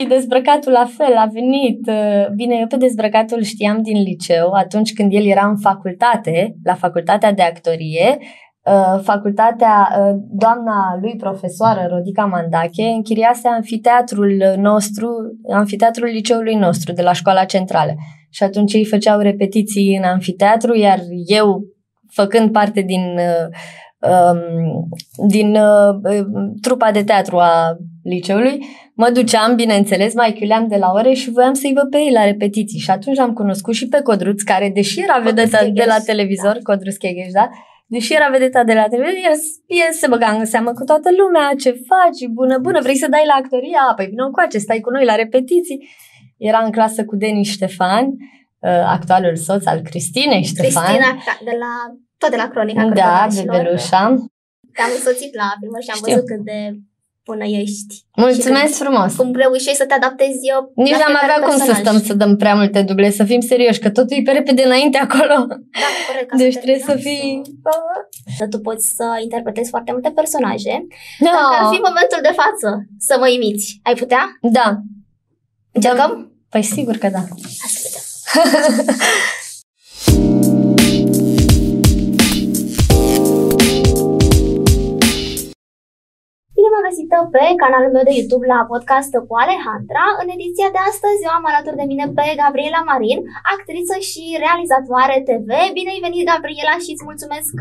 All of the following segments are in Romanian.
Și dezbrăcatul la fel a venit. uh, Bine, eu pe dezbrăcatul știam din liceu, atunci când el era în facultate, la facultatea de actorie, uh, facultatea, uh, doamna lui profesoară Rodica Mandache închiriase amfiteatrul nostru, amfiteatrul liceului nostru de la școala centrală. Și atunci ei făceau repetiții în amfiteatru, iar eu, făcând parte din uh, um, din uh, uh, trupa de teatru a liceului, mă duceam, bineînțeles, mai chiuleam de la ore și voiam să-i văd pe ei la repetiții. Și atunci am cunoscut și pe Codruț, care, deși era Codruț vedeta de Chegheș, la televizor, da. Codruț Chegheș, da? Deși era vedeta de la televizor, el, el se băga în seamă cu toată lumea, ce faci, bună, bună, vrei să dai la actoria? Păi vină încoace, stai cu noi la repetiții. Era în clasă cu Deni Ștefan, uh, actualul soț al Cristinei Ștefan. Cristina, ca- de la, tot de la Cronica Da, Crocodilașilor. bebelușa. Te-am însoțit la filmări și am Știu. văzut cât de bună ești. Mulțumesc frumos! Cum reușești să te adaptezi eu Nici la n-am fiecare avea cum să personaj. stăm să dăm prea multe duble, să fim serioși, că totul e pe repede înainte acolo. Da, corect, ca Deci să trebuie să terminăm, fii... să tu poți să interpretezi foarte multe personaje. No. Dacă ar fi momentul de față să mă imiți, ai putea? Da. Încercăm? Păi sigur că da. Hai să vedem. Bine m-am găsit pe canalul meu de YouTube la podcast cu Alejandra. În ediția de astăzi eu am alături de mine pe Gabriela Marin, actriță și realizatoare TV. Bine ai venit, Gabriela, și îți mulțumesc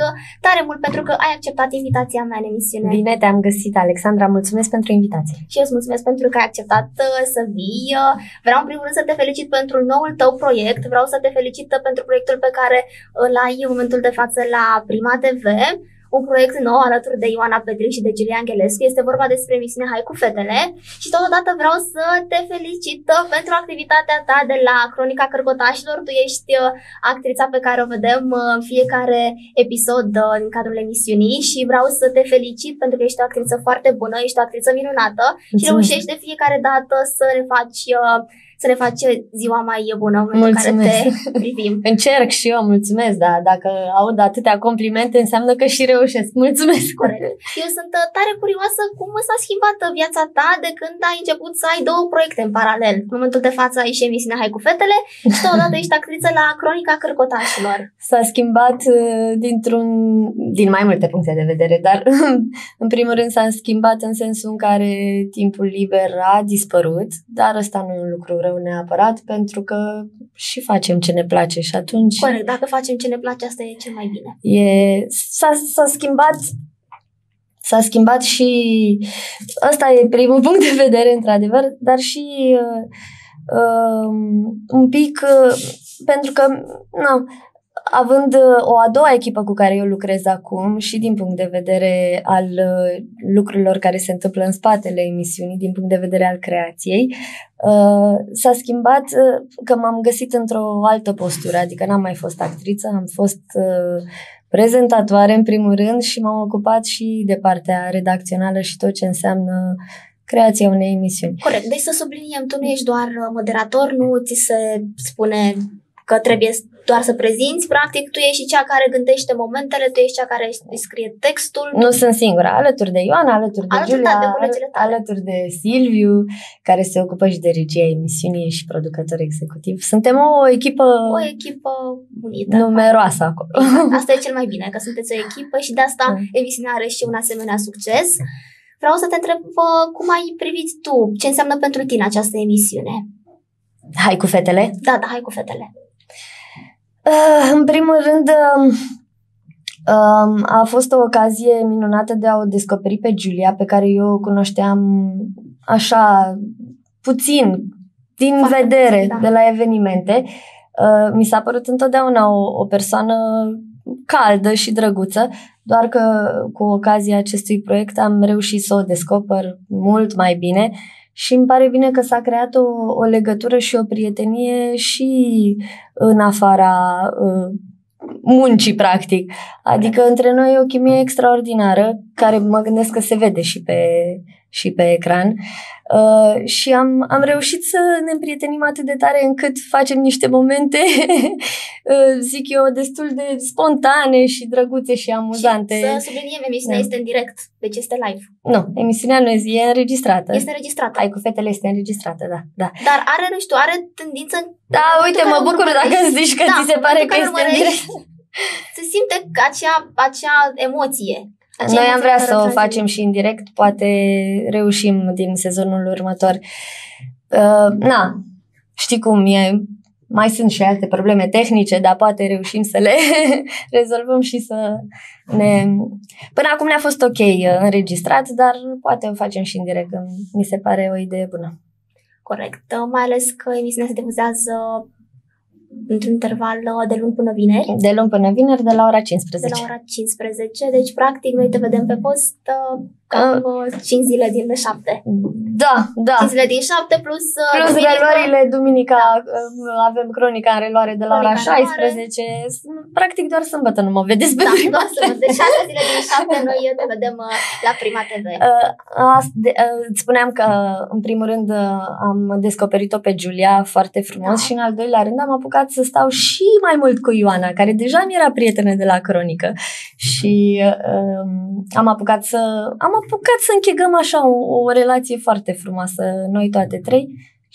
tare mult pentru că ai acceptat invitația mea în emisiune. Bine te-am găsit, Alexandra. Mulțumesc pentru invitație. Și eu îți mulțumesc pentru că ai acceptat uh, să vii. Uh, Vreau în primul rând să te felicit pentru noul tău proiect. Vreau să te felicit uh, pentru proiectul pe care îl ai în momentul de față la Prima TV. Un proiect nou alături de Ioana Petric și de Giulia Angelescu. Este vorba despre emisiunea Hai cu fetele. Și totodată vreau să te felicit uh, pentru activitatea ta de la Cronica Cărcotașilor. Tu ești uh, actrița pe care o vedem uh, în fiecare episod uh, în cadrul emisiunii și vreau să te felicit pentru că ești o actriță foarte bună, ești o actriță minunată și Mulțumesc. reușești de fiecare dată să ne faci uh, să ne faci ziua mai bună în momentul în care Mulțumesc. te privim. Încerc și eu, mulțumesc, dar dacă aud atâtea complimente, înseamnă că și reușesc. Mulțumesc! Corect. Eu sunt uh, tare curioasă cum s-a schimbat uh, viața ta de când ai început să ai două proiecte în paralel. În momentul de față ai și emisiunea Hai cu fetele și totodată ești actriță la Cronica Cărcotașilor. S-a schimbat uh, dintr-un, din mai multe puncte de vedere, dar în primul rând s-a schimbat în sensul în care timpul liber a dispărut, dar ăsta nu e un lucru rău neapărat, pentru că și facem ce ne place și atunci Corect, dacă facem ce ne place, asta e cel mai bine. e, s-a, s-a schimbat s-a schimbat și ăsta e primul punct de vedere, într-adevăr, dar și uh, uh, un pic uh, pentru că, nu, având uh, o a doua echipă cu care eu lucrez acum și din punct de vedere al uh, lucrurilor care se întâmplă în spatele emisiunii, din punct de vedere al creației, uh, s-a schimbat uh, că m-am găsit într-o altă postură, adică n-am mai fost actriță, am fost uh, prezentatoare în primul rând și m-am ocupat și de partea redacțională și tot ce înseamnă creația unei emisiuni. Corect, deci să subliniem, tu nu ești doar uh, moderator, nu ți se spune că trebuie doar să prezinți, practic tu ești și cea care gândește momentele, tu ești cea care îi scrie textul. Nu sunt singură, alături de Ioana, alături de Alături, Giulia, da, de colegele tale. alături de Silviu, care se ocupă și de regia emisiunii și producător executiv. Suntem o echipă O echipă unită. numeroasă acolo. Exact. Asta e cel mai bine, că sunteți o echipă și de asta Da. emisiunea are și un asemenea succes. Vreau să te întreb uh, cum ai privit tu, ce înseamnă pentru tine această emisiune. Hai cu fetele. Da, da, hai cu fetele. Uh, în primul rând, um, um, a fost o ocazie minunată de a o descoperi pe Giulia, pe care eu o cunoșteam așa puțin, din Foarte vedere, puțin, da. de la evenimente. Uh, mi s-a părut întotdeauna o, o persoană caldă și drăguță, doar că cu ocazia acestui proiect am reușit să o descoper mult mai bine și îmi pare bine că s-a creat o, o legătură și o prietenie și în afara uh, muncii, practic. Adică între noi e o chimie extraordinară, care mă gândesc că se vede și pe, și pe ecran. Uh, și am, am reușit să ne împrietenim atât de tare încât facem niște momente, uh, zic eu, destul de spontane și drăguțe și amuzante. Și să subliniem, emisiunea da. este în direct, deci este live. Nu, emisiunea nu este, e înregistrată. Este înregistrată. Hai cu fetele este înregistrată, da. da. Dar are, nu știu, are tendință... Da, uite, mă bucur dacă zici că da, ți se pare că este în direct. Se simte acea, acea emoție. Acea Noi am vrea să o facem și în direct, poate reușim din sezonul următor. Uh, na, știi cum e, mai sunt și alte probleme tehnice, dar poate reușim să le rezolvăm și să ne... Până acum ne-a fost ok uh, înregistrat, dar poate o facem și în direct, mi se pare o idee bună. Corect, mai ales că emisiunea se difuzează într-un interval uh, de luni până vineri. De luni până vineri, de la ora 15. De la ora 15, deci practic noi te vedem pe post uh, cam uh, 5 zile din 7. Da, da. 5 zile din 7 plus uh, Plus duminica. reluările, duminica da. Uh, avem cronica în reluare de la ora 16. Practic doar sâmbătă nu mă vedeți pe da, prima doar sâmbătă. Deci 6 zile din 7 noi te vedem uh, la Prima TV. Uh, de, uh, îți spuneam că în primul rând am descoperit-o pe Giulia foarte frumos da. și în al doilea rând am apucat să stau și mai mult cu Ioana, care deja mi era prietenă de la cronică și uh, am apucat să am apucat să închegăm așa o, o relație foarte frumoasă, noi toate trei,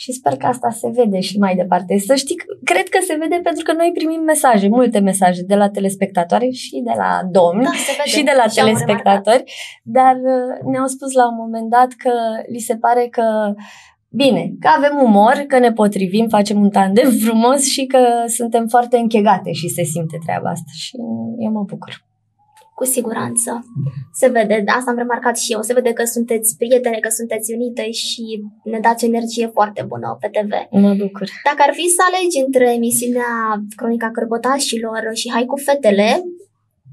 și sper că asta se vede și mai departe. Să știi, cred că se vede pentru că noi primim mesaje, multe mesaje de la telespectatori și de la domni da, și de la și telespectatori, dar uh, ne-au spus la un moment dat că li se pare că Bine, că avem umor, că ne potrivim, facem un tandem frumos și că suntem foarte închegate și se simte treaba asta și eu mă bucur cu siguranță. Se vede, asta am remarcat și eu, se vede că sunteți prietene, că sunteți unite și ne dați o energie foarte bună pe TV. Mă bucur. Dacă ar fi să alegi între emisiunea Cronica Cărbotașilor și Hai cu fetele,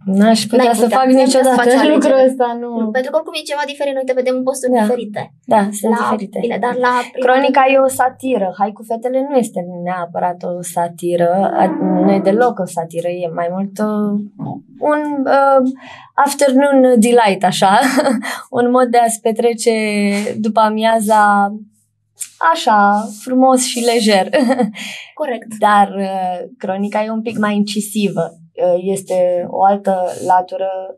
N-aș putea să fac niciodată să lucrul ăsta, nu. nu. Pentru că oricum e ceva diferit, noi te vedem în posturi da. diferite. Da, sunt la, diferite. Bine, dar la Cronica e o satiră, Hai cu fetele nu este neapărat o satiră, nu e deloc o satiră, e mai mult uh, un uh, afternoon delight, așa, un mod de a-ți petrece după amiaza așa, frumos și lejer. Corect. Dar uh, cronica e un pic mai incisivă Uh, este o altă latură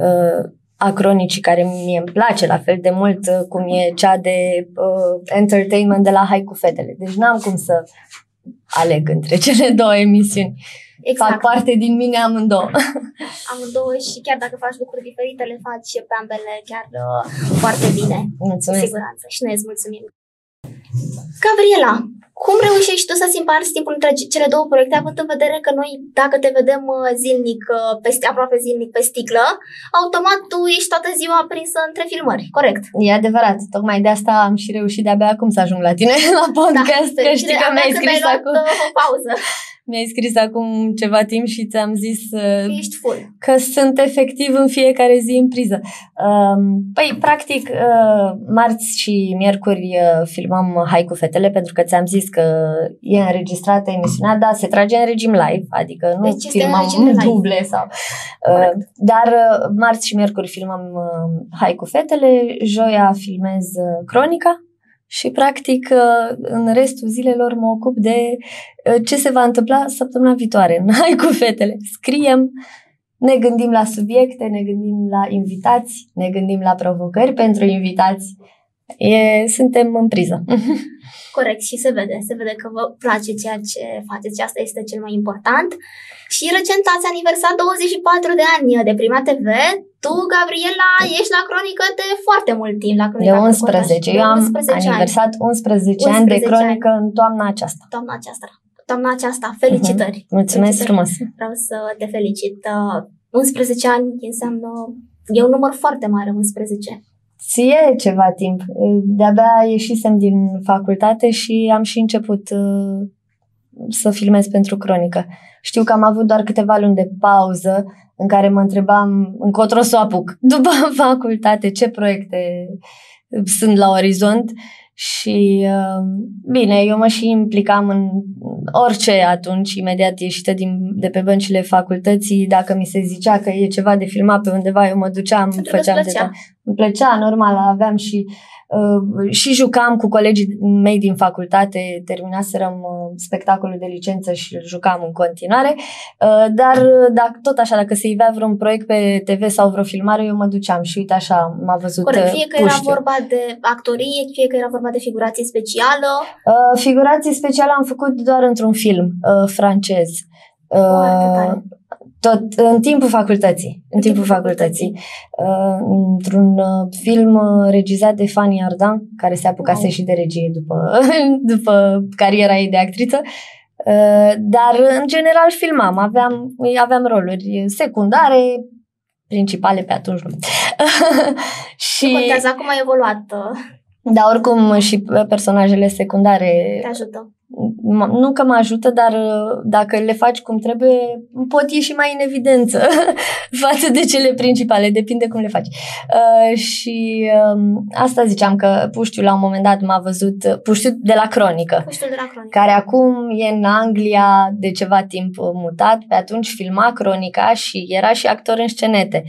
uh, a cronicii care mie îmi place la fel de mult uh, cum e cea de uh, entertainment de la Hai cu fetele. Deci n-am cum să aleg între cele două emisiuni. Exact. Fac parte din mine amândouă. Amândouă și chiar dacă faci lucruri diferite, le faci pe ambele chiar uh, foarte bine. Mulțumesc. Cu siguranță. Și noi îți mulțumim. Gabriela, cum reușești tu să-ți împarți timpul între cele două proiecte, având în vedere că noi, dacă te vedem uh, zilnic, uh, pe, aproape zilnic pe sticlă, automat tu ești toată ziua prinsă între filmări, corect? E adevărat, tocmai de asta am și reușit de-abia acum să ajung la tine la podcast, da, că știi că mi-ai scris acum. Uh, o pauză. Mi-ai scris acum ceva timp și ți-am zis uh, ești full. că sunt efectiv în fiecare zi în priză. Uh, păi, practic, uh, marți și miercuri uh, filmăm Hai cu fetele pentru că ți-am zis că e înregistrată emisiunea, da, se trage în regim live, adică nu deci filmăm în duble sau... Uh, dar uh, marți și miercuri filmăm uh, Hai cu fetele, joia filmez uh, Cronica și practic uh, în restul zilelor mă ocup de uh, ce se va întâmpla săptămâna viitoare. Hai cu fetele, scriem, ne gândim la subiecte, ne gândim la invitați, ne gândim la provocări pentru invitați. E, suntem în priză. Corect, și se vede, se vede că vă place ceea ce faceți asta este cel mai important. Și recent ați aniversat 24 de ani de Prima TV. Tu, Gabriela, ești la cronică de foarte mult timp. La cronică de 11. Eu am 11 aniversat 11, 11 ani de cronică ani. în toamna aceasta. Toamna aceasta. Toamna aceasta. Felicitări. Uh-huh. Mulțumesc Felicitări. frumos. Vreau să te felicit. 11 ani înseamnă... E un număr foarte mare, 11 ție ceva timp. De-abia ieșisem din facultate și am și început uh, să filmez pentru cronică. Știu că am avut doar câteva luni de pauză în care mă întrebam încotro să o apuc? După facultate, ce proiecte sunt la orizont? Și uh, bine, eu mă și implicam în orice atunci, imediat ieșită din, de pe băncile facultății, dacă mi se zicea că e ceva de filmat pe undeva, eu mă duceam, Pentru făceam de Îmi plăcea, normal, aveam și uh, și jucam cu colegii mei din facultate, terminaserăm uh, spectacolul de licență și îl jucam în continuare, uh, dar dacă, tot așa, dacă se ivea vreun proiect pe TV sau vreo filmare, eu mă duceam și uite așa m-a văzut Corect, fie că era puștiu. vorba de actorie, fie că era vorba de figurație specială. Uh, figurație specială am făcut doar într-un film uh, francez. Foarte tare. Tot în timpul facultății. În timpul facultății. Uh, într-un uh, film uh, regizat de Fanny Ardant, care se apucase Wow. și de regie după, după cariera ei de actriță. Uh, dar, în general, filmam. Aveam, aveam roluri secundare, principale pe atunci nu. Și... Nu contează, acum a evoluat, uh, Dar oricum și personajele secundare te ajută. m- nu că mă ajută, dar uh, dacă le faci cum trebuie, pot ieși mai în evidență față de cele principale, depinde cum le faci. Uh, și um, asta ziceam că Puștiu la un moment dat m-a văzut, uh, Puștiu de la Cronică, Puștul de la cronică. care acum e în Anglia de ceva timp uh, mutat, pe atunci filma Cronica și era și actor în scenete.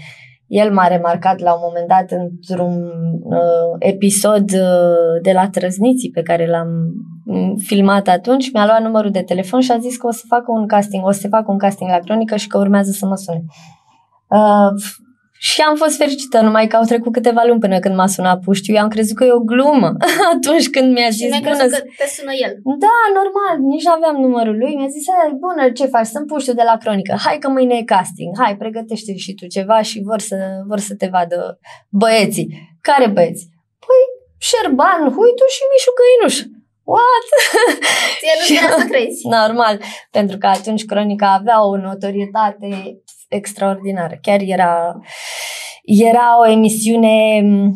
El m-a remarcat la un moment dat într-un uh, episod uh, de la Trăzniții pe care l-am mm, filmat atunci, mi-a luat numărul de telefon și a zis că o să facă un casting, o să facă un casting la cronică și că urmează să mă sune. Uh, și am fost fericită, numai că au trecut câteva luni până când m-a sunat Puștiu. Eu am crezut că e o glumă atunci când mi-a Și zis, mi-ai bună, crezut că te sună el. da, normal, nici nu aveam numărul lui. Mi-a zis, "Hai, bună, ce faci? Sunt puștiu de la cronică. Hai că mâine e casting. Hai, pregătește și tu ceva și vor să, vor să te vadă băieții. Care băieți? Păi, Șerban, Huitu și Mișu Căinuș. What? Ție nu Și- vrea să crezi. Normal, pentru că atunci cronica avea o notorietate extraordinară. Chiar era, era o emisiune m,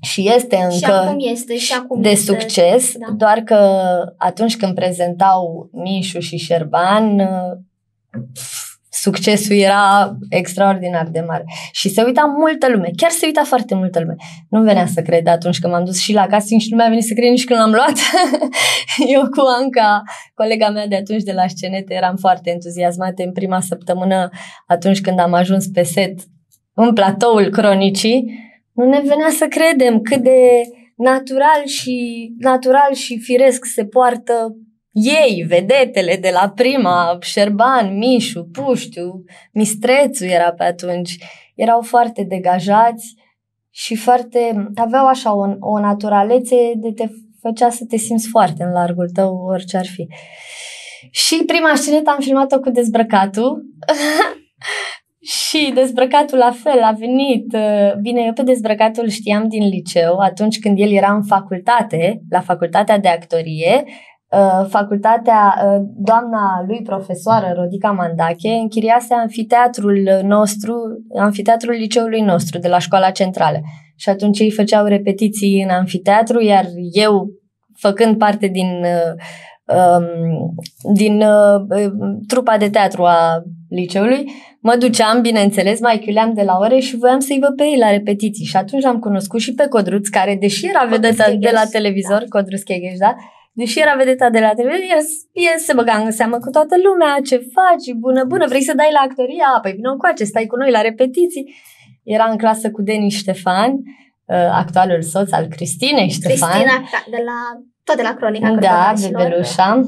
și este Și încă acum este, și acum de este. succes, da. doar că atunci când prezentau Mișu și Șerban, uh, succesul era extraordinar de mare. Și se uita multă lume, chiar se uita foarte multă lume. Nu venea să cred atunci când m-am dus și la casting și nu mi-a venit să cred nici când l-am luat. Eu cu Anca, colega mea de atunci de la scenete, eram foarte entuziasmate în prima săptămână atunci când am ajuns pe set în platoul cronicii. Nu ne venea să credem cât de natural și natural și firesc se poartă ei, vedetele de la prima, Șerban, Mișu, Puștiu, Mistrețu era pe atunci. Erau foarte degajați și foarte, aveau așa o, o naturalețe de te făcea să te simți foarte în largul tău, orice ar fi. Și prima scenetă am filmat-o cu dezbrăcatul. și dezbrăcatul la fel a venit. uh, Bine, eu pe dezbrăcatul știam din liceu, atunci când el era în facultate, la facultatea de actorie, uh, facultatea, uh, doamna lui profesoară Rodica Mandache închiriase anfiteatrul nostru, anfiteatrul liceului nostru de la școala centrală. Și atunci ei făceau repetiții în anfiteatru, iar eu, făcând parte din, uh, um, din uh, trupa de teatru a liceului, mă duceam, bineînțeles, mai chiuleam de la ore și voiam să-i văd pe ei la repetiții. Și atunci am cunoscut și pe Codruț, care, deși era Codruț vedeta de Chegheș, la televizor, da. Codruț Chegheș, da? Deși era vedeta de la televizor, el, el se băga în seamă cu toată lumea, ce faci, bună, bună, vrei să dai la actoria? Păi vină încoace, stai cu noi la repetiții. Era în clasă cu Deni Ștefan, uh, actualul soț al Cristinei Ștefan. Cristina, ca- de la, tot de la cronica Da, Crocodilașilor. bebelușa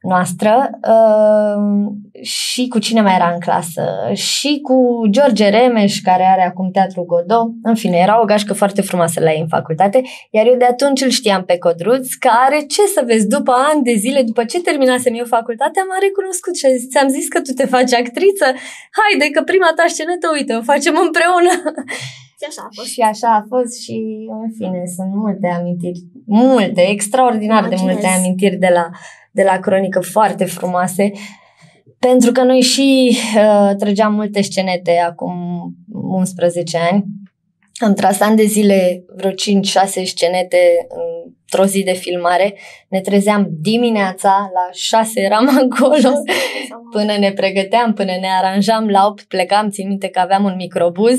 noastră uh, și cu cine mai era în clasă și cu George Remeș care are acum Teatru Godot în fine, era o gașcă foarte frumoasă la ei în facultate iar eu de atunci îl știam pe Codruț care, ce să vezi, după ani de zile după ce terminasem eu facultatea m-a recunoscut și a zis, ți-am zis că tu te faci actriță haide că prima ta scenetă, uite, o facem împreună Și așa a fost. și așa a fost și, în fine, sunt multe amintiri, multe, extraordinar de Imaginez. multe amintiri de la, de la cronică, foarte frumoase, pentru că noi și uh, trăgeam multe scenete acum 11 ani. Am tras ani de zile vreo 5-6 scenete într-o zi de filmare. Ne trezeam dimineața, la 6 eram acolo, până ne pregăteam, până ne aranjam, la 8 plecam, țin minte că aveam un microbuz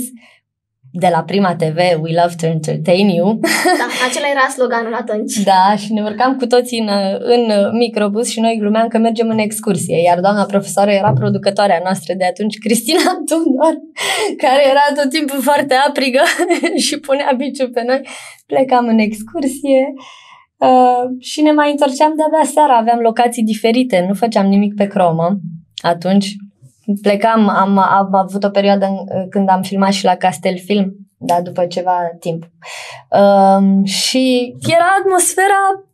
de la Prima TV, We Love to Entertain You. Da, acela era sloganul atunci. Da, și ne urcam cu toții în, în microbus și noi glumeam că mergem în excursie, iar doamna profesoară era producătoarea noastră de atunci, Cristina Tudor, care era tot timpul foarte aprigă și punea biciul pe noi. Plecam în excursie uh, și ne mai întorceam de-abia seara, aveam locații diferite, nu făceam nimic pe cromă atunci, plecam, am, am avut o perioadă în, când am filmat și la Castel Film, da, după ceva timp. Um, și era atmosfera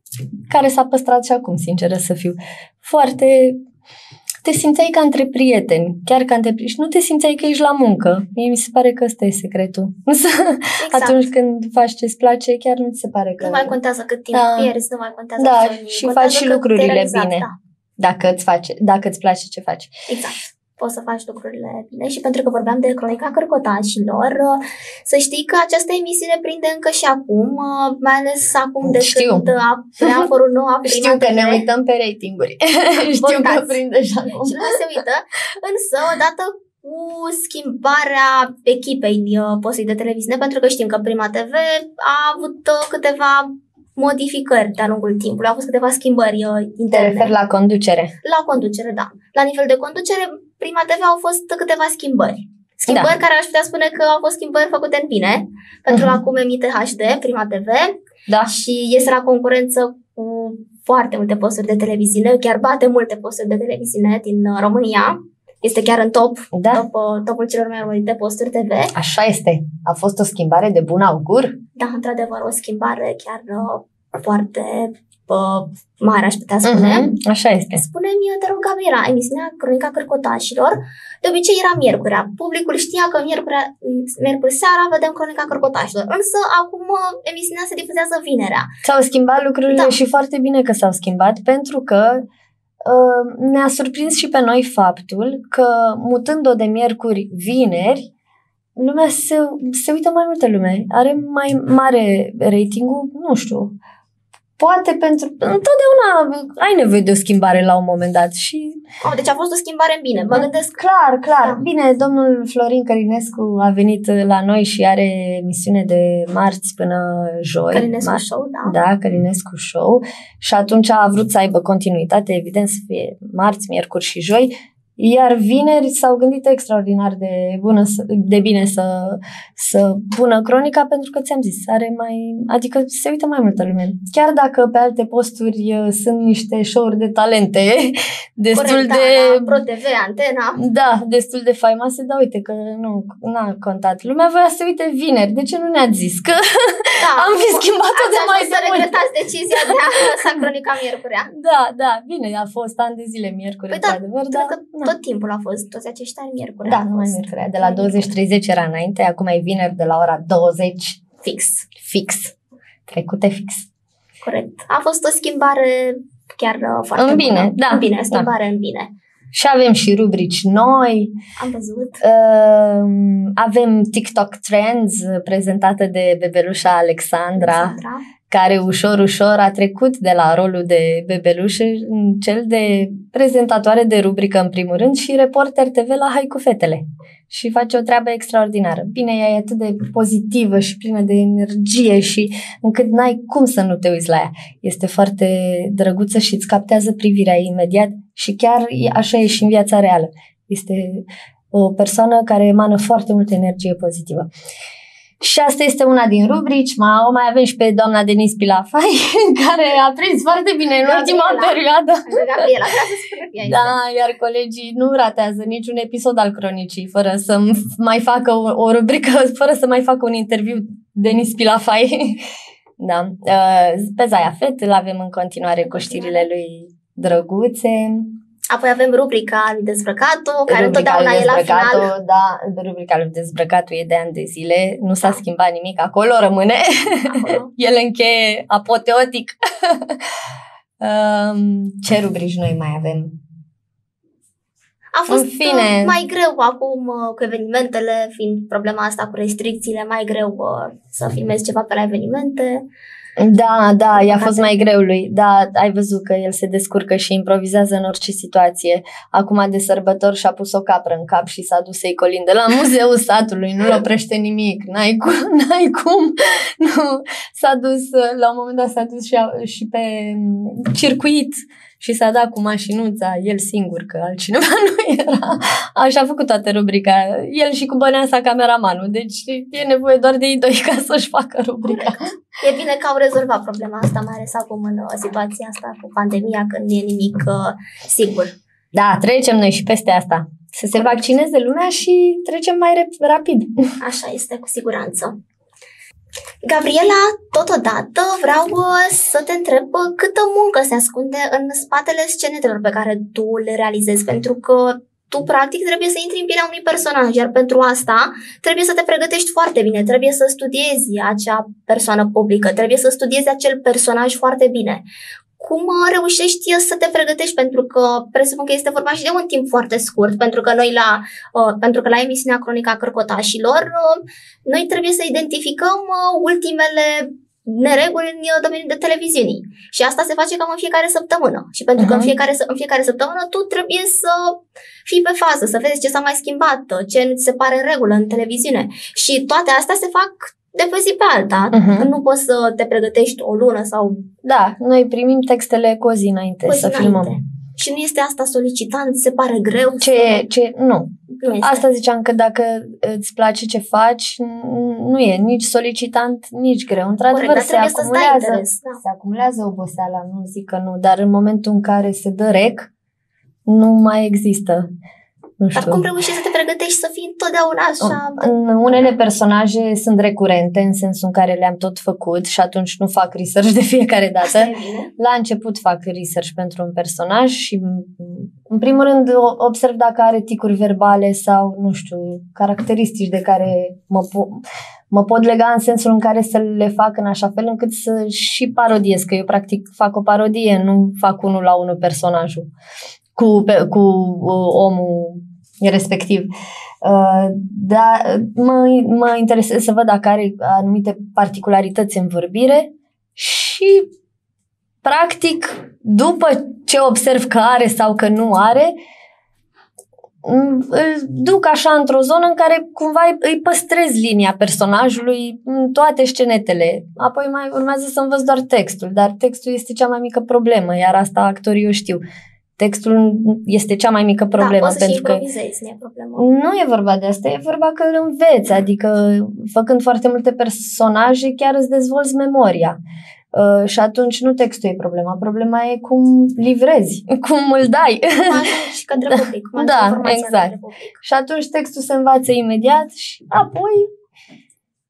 care s-a păstrat și acum, sinceră să fiu. Foarte... Te simțeai ca între prieteni, chiar ca între prieteni. Și nu te simțeai că ești la muncă. Mie mi se pare că ăsta e secretul. Exact. Atunci când faci ce-ți place, chiar nu ți se pare că... Nu mai contează cât timp da. pierzi, nu mai contează Da, și faci și lucrurile bine. Da. Dacă îți, face, dacă îți place ce faci. Exact poți să faci lucrurile bine și pentru că vorbeam de cronica cărcotașilor, uh, să știi că această emisiune prinde încă și acum, uh, mai ales acum de Știu. când a, a apărut noua Știu că ne uităm pe ratinguri. Știu că prinde și acum. Și nu se uită, însă odată cu schimbarea echipei uh, postului de televiziune, pentru că știm că Prima TV a avut câteva modificări de-a lungul timpului. Au fost câteva schimbări uh, interne. Te refer la conducere. La conducere, da. La nivel de conducere, Prima TV au fost câteva schimbări. Schimbări da. care aș putea spune că au fost schimbări făcute în bine, pentru uh-huh. acum emite HD, Prima TV, da. și este la concurență cu foarte multe posturi de televiziune, chiar bate multe posturi de televiziune din uh, România. Este chiar în top, da. top uh, topul celor mai urmărite posturi TV. Așa este. A fost o schimbare de bun augur? Da, într-adevăr, o schimbare chiar uh, foarte uh, mare, aș putea spune. Uh-huh, așa este. Spune-mi, te rog, Gabriela, emisiunea Cronica Cărcotașilor, de obicei era miercurea. Publicul știa că miercurea, miercuri seara vedem Cronica Cărcotașilor. Însă acum uh, emisiunea se difuzează vinerea. S-au schimbat lucrurile da. și foarte bine că s-au schimbat, pentru că uh, ne-a surprins și pe noi faptul că mutând-o de miercuri vineri, lumea se, se uită mai multă lume. Are mai mare ratingul, nu știu, Poate pentru... Întotdeauna ai nevoie de o schimbare la un moment dat și... Oh, deci a fost o schimbare în bine, mă gândesc. Clar, clar. Da. Bine, domnul Florin Călinescu a venit la noi și are emisiune de marți până joi. Călinescu Mar- Show, da. Da, Călinescu Show. Și atunci a vrut să aibă continuitate, evident, să fie marți, miercuri și joi iar vineri s-au gândit extraordinar de, bună, de bine să, să pună cronica pentru că ți-am zis, are mai, adică se uită mai multă lume. Chiar dacă pe alte posturi uh, sunt niște show-uri de talente, destul Corect, de... Da, Pro TV, Antena. Da, destul de faimoase, dar uite că nu n-a contat. Lumea voia să uite vineri. De ce nu ne a zis? Că da, am fi schimbat-o de mai să regretați decizia de a lăsa cronica miercurea. Da, da, bine, a fost ani de zile miercuri, păi da, adevăr, dar... Că tot timpul a fost, toți acești ani miercuri. Da, numai miercuri. De la 20-30 era înainte, acum e vineri de la ora 20. Fix. Fix. Trecute fix. Corect. A fost o schimbare chiar uh, foarte în bine, bună. da. În bine, schimbare da. în bine. Și avem și rubrici noi. Am văzut. Uh, avem TikTok Trends prezentată de bebelușa Alexandra. Alexandra care ușor, ușor a trecut de la rolul de bebeluș în cel de prezentatoare de rubrică în primul rând și reporter TV la Hai cu fetele. Și face o treabă extraordinară. Bine, ea e atât de pozitivă și plină de energie și încât n-ai cum să nu te uiți la ea. Este foarte drăguță și îți captează privirea imediat și chiar așa e și în viața reală. Este o persoană care emană foarte multă energie pozitivă. Și asta este una din rubrici. Ma, o mai avem și pe doamna Denis Pilafai, care a prins foarte bine în ultima Gabriela. perioadă. Gabriela, da, iar colegii nu ratează niciun episod al cronicii fără să mai facă o, o rubrică, fără să mai facă un interviu Denis Pilafai. da. Uh, pe Zaia Fet îl avem în continuare cu știrile lui drăguțe. Apoi avem rubrica lui Dezbrăcatul, care rubrica întotdeauna e la final. Da, rubrica lui Dezbrăcatul e de ani de zile, nu s-a da. schimbat nimic, acolo rămâne. Acolo. El încheie apoteotic. um, ce rubrici noi mai avem? A fost în fine. Uh, mai greu acum uh, cu evenimentele, fiind problema asta cu restricțiile, mai greu uh, să filmezi ceva pe la evenimente. Da, da, i-a fost mai greu lui. Da, ai văzut că el se descurcă și improvizează în orice situație. Acum de sărbători și-a pus o capră în cap și s-a dus să-i colinde la muzeul satului. Nu-l oprește nimic. N-ai cum, n-ai cum. Nu. S-a dus, la un moment dat s-a dus și, a, și pe circuit și s-a dat cu mașinuța, el singur, că altcineva nu era. Așa a făcut toată rubrica. El și cu băneasa cameramanul. Deci e nevoie doar de ei doi ca să-și facă rubrica. E bine că au rezolvat problema asta, mai ales acum în uh, situația asta cu pandemia, când nu e nimic uh, sigur. Da, trecem noi și peste asta. Să se vaccineze lumea și trecem mai rapid. Așa este, cu siguranță. Gabriela, totodată vreau uh, să te întreb uh, câtă muncă se ascunde în spatele scenetelor pe care tu le realizezi, pentru că tu practic trebuie să intri în pielea unui personaj, iar pentru asta trebuie să te pregătești foarte bine, trebuie să studiezi acea persoană publică, trebuie să studiezi acel personaj foarte bine. Cum uh, reușești să te pregătești, pentru că presupun că este vorba și de un timp foarte scurt, pentru că noi la, uh, pentru că la emisiunea Cronica Cărcotașilor, uh, noi trebuie să identificăm uh, ultimele nereguli în uh, domeniul de televiziunii. Și asta se face cam în fiecare săptămână. Și pentru uh-huh. că în mhm. fiecare, în fiecare săptămână tu trebuie să fii pe fază, să vezi ce s-a mai schimbat, ce ți se pare în regulă în televiziune. Și toate astea se fac de pe zi pe alta. Uh-huh. Nu poți să te pregătești o lună sau... Da, noi primim textele cu o zi înainte cu zi să înainte. filmăm. Și nu este asta solicitant? Se pare greu? Ce, să... ce, nu. Nu asta ziceam că dacă îți place ce faci, nu e nici solicitant, nici greu. Într-adevăr, Corect, se acumulează, interes, da. se acumulează oboseala, nu zic că nu, dar în momentul în care se dă rec, nu mai există nu știu. Dar cum reușești să te pregătești să fii întotdeauna așa? În unele personaje sunt recurente, în sensul în care le-am tot făcut și atunci nu fac research de fiecare dată. La început fac research pentru un personaj și în primul rând observ dacă are ticuri verbale sau, nu știu, caracteristici de care mă, po- mă pot lega în sensul în care să le fac în așa fel încât să și parodiez, că eu practic fac o parodie, nu fac unul la unul personajul cu, pe, cu uh, omul respectiv. Uh, dar mă, mă interesează să văd dacă are anumite particularități în vorbire și practic după ce observ că are sau că nu are, îl duc așa într-o zonă în care cumva îi păstrez linia personajului în toate scenetele. Apoi mai urmează să învăț doar textul, dar textul este cea mai mică problemă, iar asta actorii o știu. Textul este cea mai mică da, problemă. Da, pentru că nu e problemă. Nu e vorba de asta, e vorba că îl înveți, adică făcând foarte multe personaje chiar îți dezvolți memoria. Uh, și atunci nu textul e problema, problema e cum livrezi, cum îl dai. Cum și către da, public. Cum da, exact. Și atunci textul se învață imediat și apoi,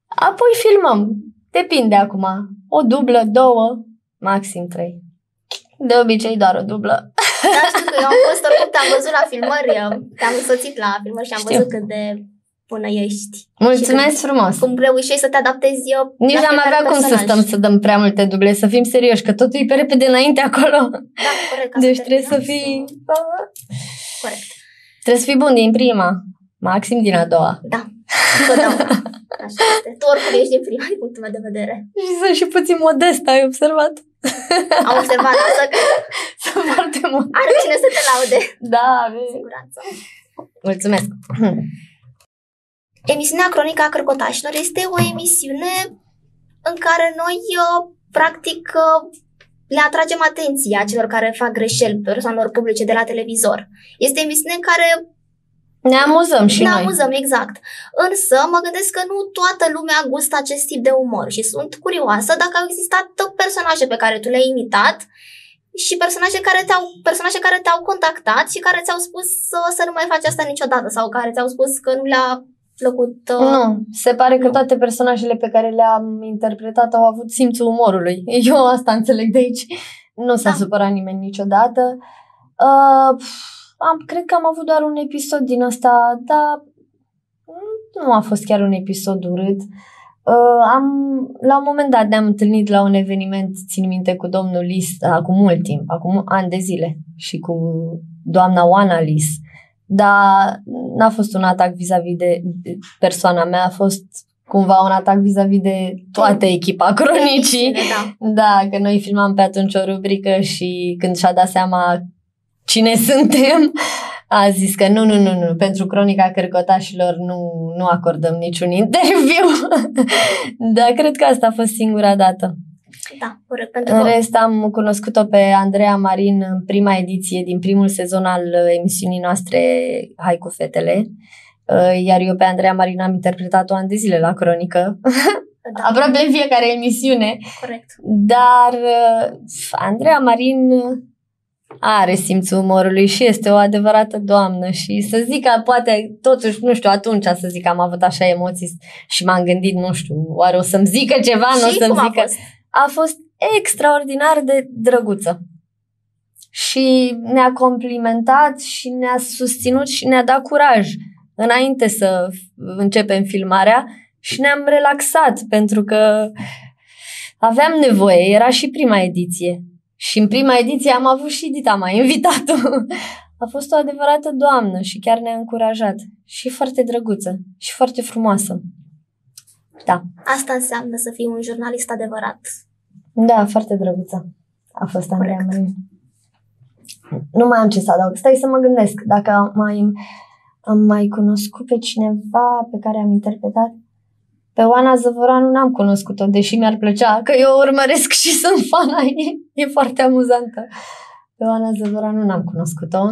apoi filmăm. Depinde acum. O dublă, două, maxim trei. De obicei doar o dublă. Da, știu că eu am fost, oricum te-am văzut la filmări, te-am însoțit la filmări și am știu. văzut cât de până ești. Mulțumesc frumos! Cum reușești să te adaptezi eu Nici n-am avea cum să stăm să dăm prea multe duble, să fim serioși, că totul e pe repede înainte acolo. Da, corect. Deci trebuie să fii... Corect. Trebuie să fii bun din prima, maxim din a doua. Da, totdeauna. Așa este. Tu oricum ești din prima, din punctul meu de vedere. Și sunt și puțin modest, ai observat? Am observat asta că sunt foarte mult. Are cine să te laude. Da, siguranță. Mulțumesc. Emisiunea Cronica Cărcotașilor este o emisiune în care noi, uh, practic, uh, le atragem atenția celor care fac greșeli persoanelor publice de la televizor. Este o emisiune în care ne amuzăm și ne noi. Ne amuzăm, exact. Însă mă gândesc că nu toată lumea gustă acest tip de umor și sunt curioasă dacă au existat personaje pe care tu le-ai imitat și personaje care te-au, personaje care te-au contactat și care ți-au spus să, să nu mai faci asta niciodată sau care ți-au spus că nu le-a plăcut. Uh... Nu, se pare că nu. toate personajele pe care le-am interpretat au avut simțul umorului. Eu asta înțeleg de aici. Nu s-a da. supărat nimeni niciodată. Uh, am, cred că am avut doar un episod din ăsta, dar nu a fost chiar un episod urât. Uh, am, la un moment dat ne-am întâlnit la un eveniment, țin minte, cu domnul Lis, acum mult timp, acum ani de zile, și cu doamna Oana Lis. Dar n-a fost un atac vis-a-vis de persoana mea, a fost cumva un atac vis-a-vis de toată echipa cronicii. Da. Da, că noi filmam pe atunci o rubrică și când și-a dat seama cine suntem, a zis că nu, nu, nu, nu, pentru cronica cărcotașilor nu, nu acordăm niciun interviu. Dar cred că asta a fost singura dată. Da, corect. Pentru În că rest am cunoscut-o pe Andreea Marin în prima ediție din primul sezon al uh, emisiunii noastre Hai cu fetele. Uh, Iar eu pe Andreea Marin am interpretat-o ani de zile la cronică, da, aproape în fiecare emisiune. corect. Dar uh, Andreea Marin uh, are simțul umorului și este o adevărată doamnă și să zic că poate totuși, nu știu, atunci să zic că am avut așa emoții și m-am gândit, nu știu, oare o să-mi zică ceva, nu o și să-mi cum a zică... fost? A fost extraordinar de drăguță. Și ne-a complimentat și ne-a susținut și ne-a dat curaj înainte să începem filmarea și ne-am relaxat pentru că aveam nevoie, era și prima ediție. Și în prima ediție am avut și Dita, m-a invitat-o. A fost o adevărată doamnă și chiar ne-a încurajat. Și foarte drăguță și foarte frumoasă. Da, Asta înseamnă să fii un jurnalist adevărat. da, foarte drăguță. A fost Andreea Corect. Marin. Nu mai am ce să adaug. Stai să mă gândesc dacă am mai, am mai cunoscut pe cineva pe care am interpretat. Pe Oana Zăvoranu n-am cunoscut-o, deși mi-ar plăcea, că eu o urmăresc și sunt fana ei. E foarte amuzantă. Pe Oana Zăvoranu n-am cunoscut-o.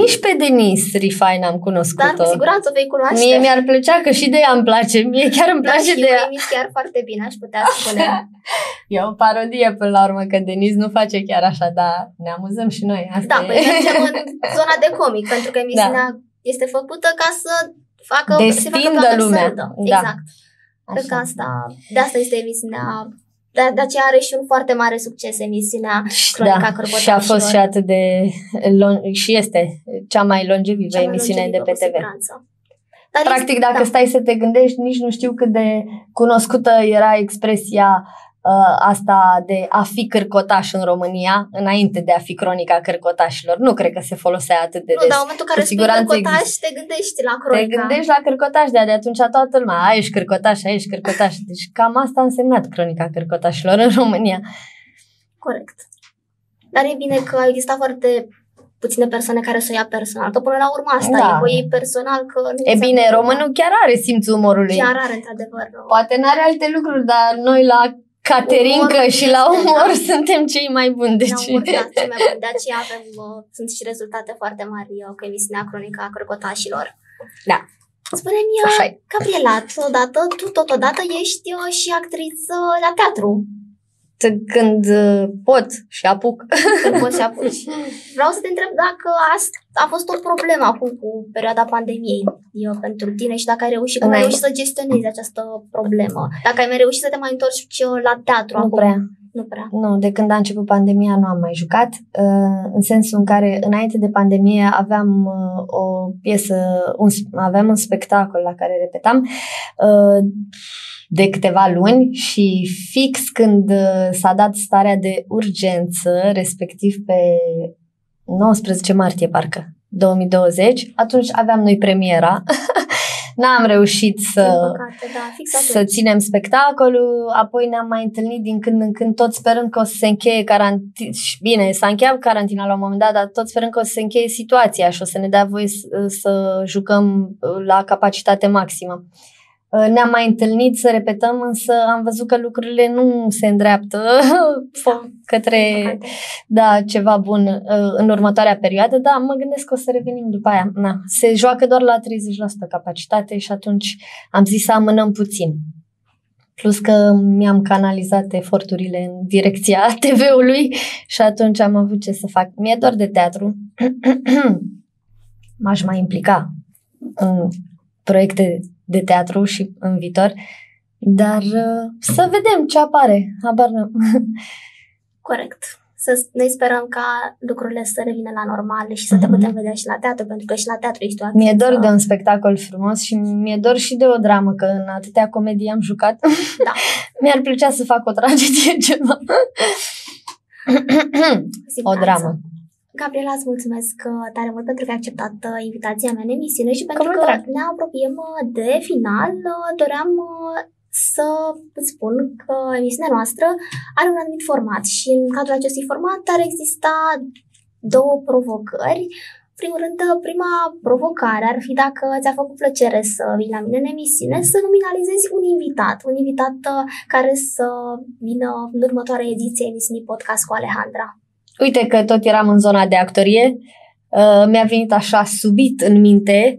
Nici pe Denis Rifai n-am Dar cunoscut-o. cu siguranță o vei cunoaște. Mie mi-ar plăcea că și de ea îmi place. Mie chiar îmi da, place și de ea. eu chiar foarte bine, aș putea spune. E o parodie până la urmă, că Denis nu face chiar așa, dar ne amuzăm și noi. Asta Da, e. păi mergem în zona de comic, pentru că emisiunea este făcută ca să facă să se facă Destindă toată să lumea. râdă. Da. Exact. Cred că Așa. asta, de asta este emisiunea, de, de aceea are și un foarte mare succes emisiunea Cronica Da, Cărbotașilor. și a fost și atât de long, și este cea mai longevivă cea mai emisiune de longevivă, pe cu TV. siguranță. Dar Practic, este- dacă da. stai să te gândești, nici nu știu cât de cunoscută era expresia uh, asta de a fi cârcotaș în România, înainte de a fi cronica cârcotașilor. Nu cred că se folosea atât de Nu, des. dar în momentul în care Cu spui siguranță cârcotaș, există. te gândești la Te cronica. gândești la cârcotaș, de de atunci toată lumea, a, ești cârcotaș, a, ești cârcotaș. Deci cam asta a însemnat cronica cârcotașilor în România. Corect. Dar e bine că au existat foarte puține persoane care să o ia personal. Că până la urmă asta Da. e, o iei personal că nu E ți-a bine, plăcut. românul chiar are simțul umorului. Chiar are, într-adevăr. Poate n-are alte lucruri, dar noi la caterincă Umor și la este, umor da. suntem cei mai buni. Deci... Deci... Da, cel mai bun. De aceea avem, uh, sunt și rezultate foarte mari uh, cu emisiunea Cronica a Crocotașilor. Da. Spune-mi, uh, Așa e. Gabriela, odată, tu totodată ești uh, și actriță la teatru. Când uh, pot și apuc. Când poți și apuci. Vreau să te întreb dacă asta a fost o problemă acum cu perioada pandemiei eu, pentru tine și dacă ai reușit, cum ai Înainte. reușit să gestionezi această problemă. Dacă ai mai reușit să te mai întorci uh, la teatru Nu acum. prea. Nu prea. Nu, de când a început pandemia nu am mai jucat, uh, în sensul în care înainte de pandemie aveam uh, o piesă, un, aveam un spectacol la care repetam uh, de câteva luni și fix când uh, s-a dat starea de urgență, respectiv pe 19 martie parcă, 2020, atunci aveam noi premiera. N-am reușit să Din păcate, da, fix să atunci. ținem spectacolul, apoi ne-am mai întâlnit din când în când, tot sperând că o să se încheie carantina. Bine, s-a încheiat carantina la un moment dat, dar tot sperând că o să se încheie situația și o să ne dea voie să, să jucăm uh, la capacitate maximă. Uh, Ne-am mai întâlnit să repetăm, însă am văzut că lucrurile nu se îndreaptă către Din păcate. da, ceva bun uh, în următoarea perioadă, da, mă gândesc că o să revenim după aia. Na, se joacă doar la 30% capacitate și atunci am zis să amânăm puțin. Plus că mi-am canalizat eforturile în direcția TV-ului și atunci am avut ce să fac. Mi-e doar de teatru. M-aș mai implica în proiecte de teatru și în viitor, dar uh, să vedem ce apare. Habar n-am. Corect. Să, noi sperăm ca lucrurile să revină la normale și să te Mhm. putem vedea și la teatru, pentru că și la teatru ești o actriță. Mi-e dor de un spectacol frumos și mi-e dor și de o dramă, că în atâtea comedii am jucat. Da. Mi-ar plăcea să fac o tragedie ceva. Cu o siguranță. dramă. Gabriela, îți mulțumesc uh, tare mult pentru că ai acceptat uh, invitația mea în emisiune și pentru Cu mult că drag. ne apropiem uh, de final. Uh, Doream uh, să îți spun că emisiunea noastră are un anumit format și în cadrul acestui format ar exista două provocări. În primul rând, uh, prima provocare ar fi dacă ți-a făcut plăcere să vii la mine în emisiune, să nominalizezi un invitat, un invitat uh, care să vină în următoarea ediție a emisiunii podcast cu Alejandra. Uite că tot eram în zona de actorie, uh, mi-a venit așa subit în minte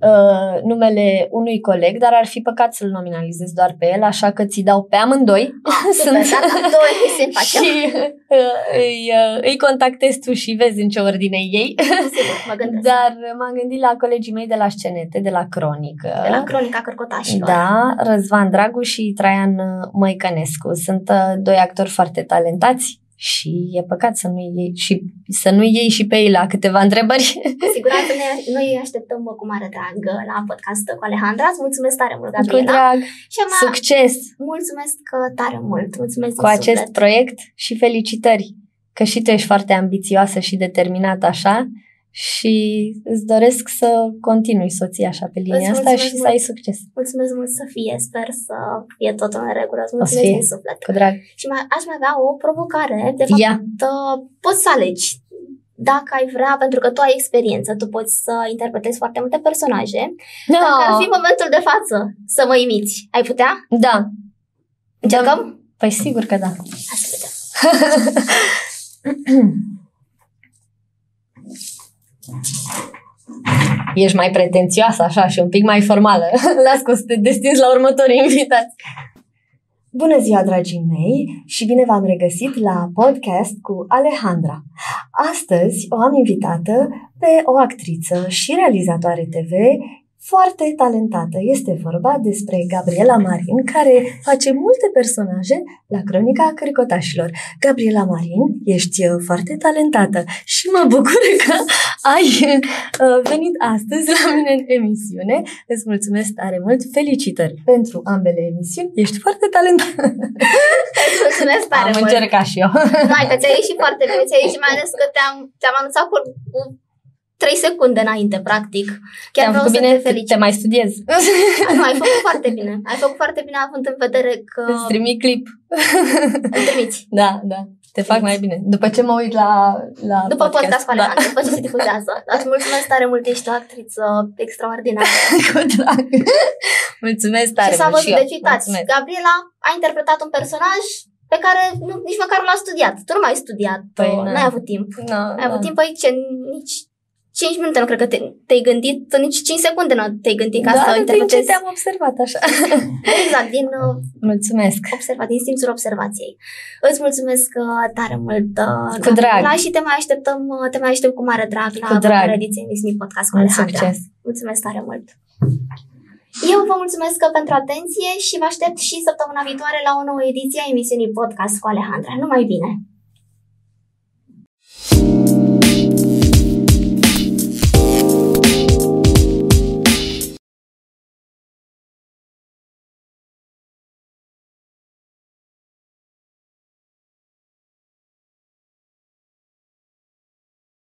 uh, numele unui coleg, dar ar fi păcat să-l nominalizez doar pe el, așa că ți dau pe amândoi. Super, data doi se facem. și uh, îi, uh, îi contactezi tu și vezi în ce ordine ei. Sigur, mă gândesc. Dar m-am gândit la colegii mei de la scenete, de la Cronică. De la Cronica Cărcotașilor. Da, Răzvan Dragu și Traian Măicănescu. Sunt uh, doi actori foarte talentați și e păcat să nu iei și, să nu iei și pe ei la câteva întrebări. Cu siguranță ne, noi așteptăm cu mare drag la podcast cu Alejandra. Îți mulțumesc tare mult, Cu Gabriela. drag, Și mea, succes mulțumesc tare mult. Mulțumesc cu din acest suflet. proiect și felicitări că și tu ești foarte ambițioasă și determinată așa și îți doresc să continui soția așa pe linia Îți asta mulțumesc și să mult. ai succes. Mulțumesc mult să fie. Sper să fie totul în regulă. Îți să mulțumesc fie. din suflet. Cu drag. Și mai, aș mai avea o provocare. De fapt, Ia. uh, poți să alegi dacă ai vrea, pentru că tu ai experiență, tu poți să interpretezi foarte multe personaje. Dacă ar fi momentul de față să mă imiți, ai putea? Da. Încercăm? Păi sigur că da. Hai să vedem. Ești mai pretențioasă așa și un pic mai formală. Las că o să te destinzi la următorii invitați. Bună ziua, dragii mei, și bine v-am regăsit la podcast cu Alejandra. Astăzi o am invitată pe o actriță și realizatoare TV foarte talentată. Este vorba despre Gabriela Marin, care face multe personaje la Cronica Cărcotașilor. Gabriela Marin, ești uh, foarte talentată și mă bucur că ai uh, venit astăzi la mine în emisiune. Îți mulțumesc tare mult. Felicitări pentru ambele emisiuni. Ești foarte talentată. Îți mulțumesc tare Am mult. încercat și eu. Hai că ți-a ieșit foarte bine, ți-a ieșit mai ales că te-am, te-am anunțat cu, cu 3 secunde înainte, practic. Chiar Te-am vreau făcut să bine, te felicit. te mai studiez. Nu, ai făcut foarte bine. Ai făcut foarte bine având în vedere că Îți trimit clip. îl trimiți. Da, da. Te fac mai bine. După ce mă uit la, la După podcast cu da. Alejandra, după ce se difuzează. Dar îți mulțumesc tare mult, ești o actriță extraordinară. Cu drag. Mulțumesc tare și s-a mult și văzut, eu. deci uitați, Mulțumesc. Gabriela a interpretat un personaj pe care nu, nici măcar nu l-a studiat. Tu nu mai ai studiat, Păi, tu na. n-ai avut timp. No, Ai avut timp aici, nici 5 minute nu cred că te, te-ai gândit, nici 5 secunde nu te-ai gândit ca da, să din ce interpretezi. te-am observat așa. Exact, din uh, Mulțumesc. observat, din simțul observației. Îți mulțumesc uh, tare mult, uh, Cu drag. Gabriela, și te mai așteptăm, uh, te mai aștept cu mare drag la Cu drag. următoarea ediție emisiunii podcast cu Mult Alejandra. succes. Mulțumesc tare mult! Eu vă mulțumesc pentru atenție și vă aștept și săptămâna viitoare la o nouă ediție a emisiunii podcast cu Alejandra. Numai bine!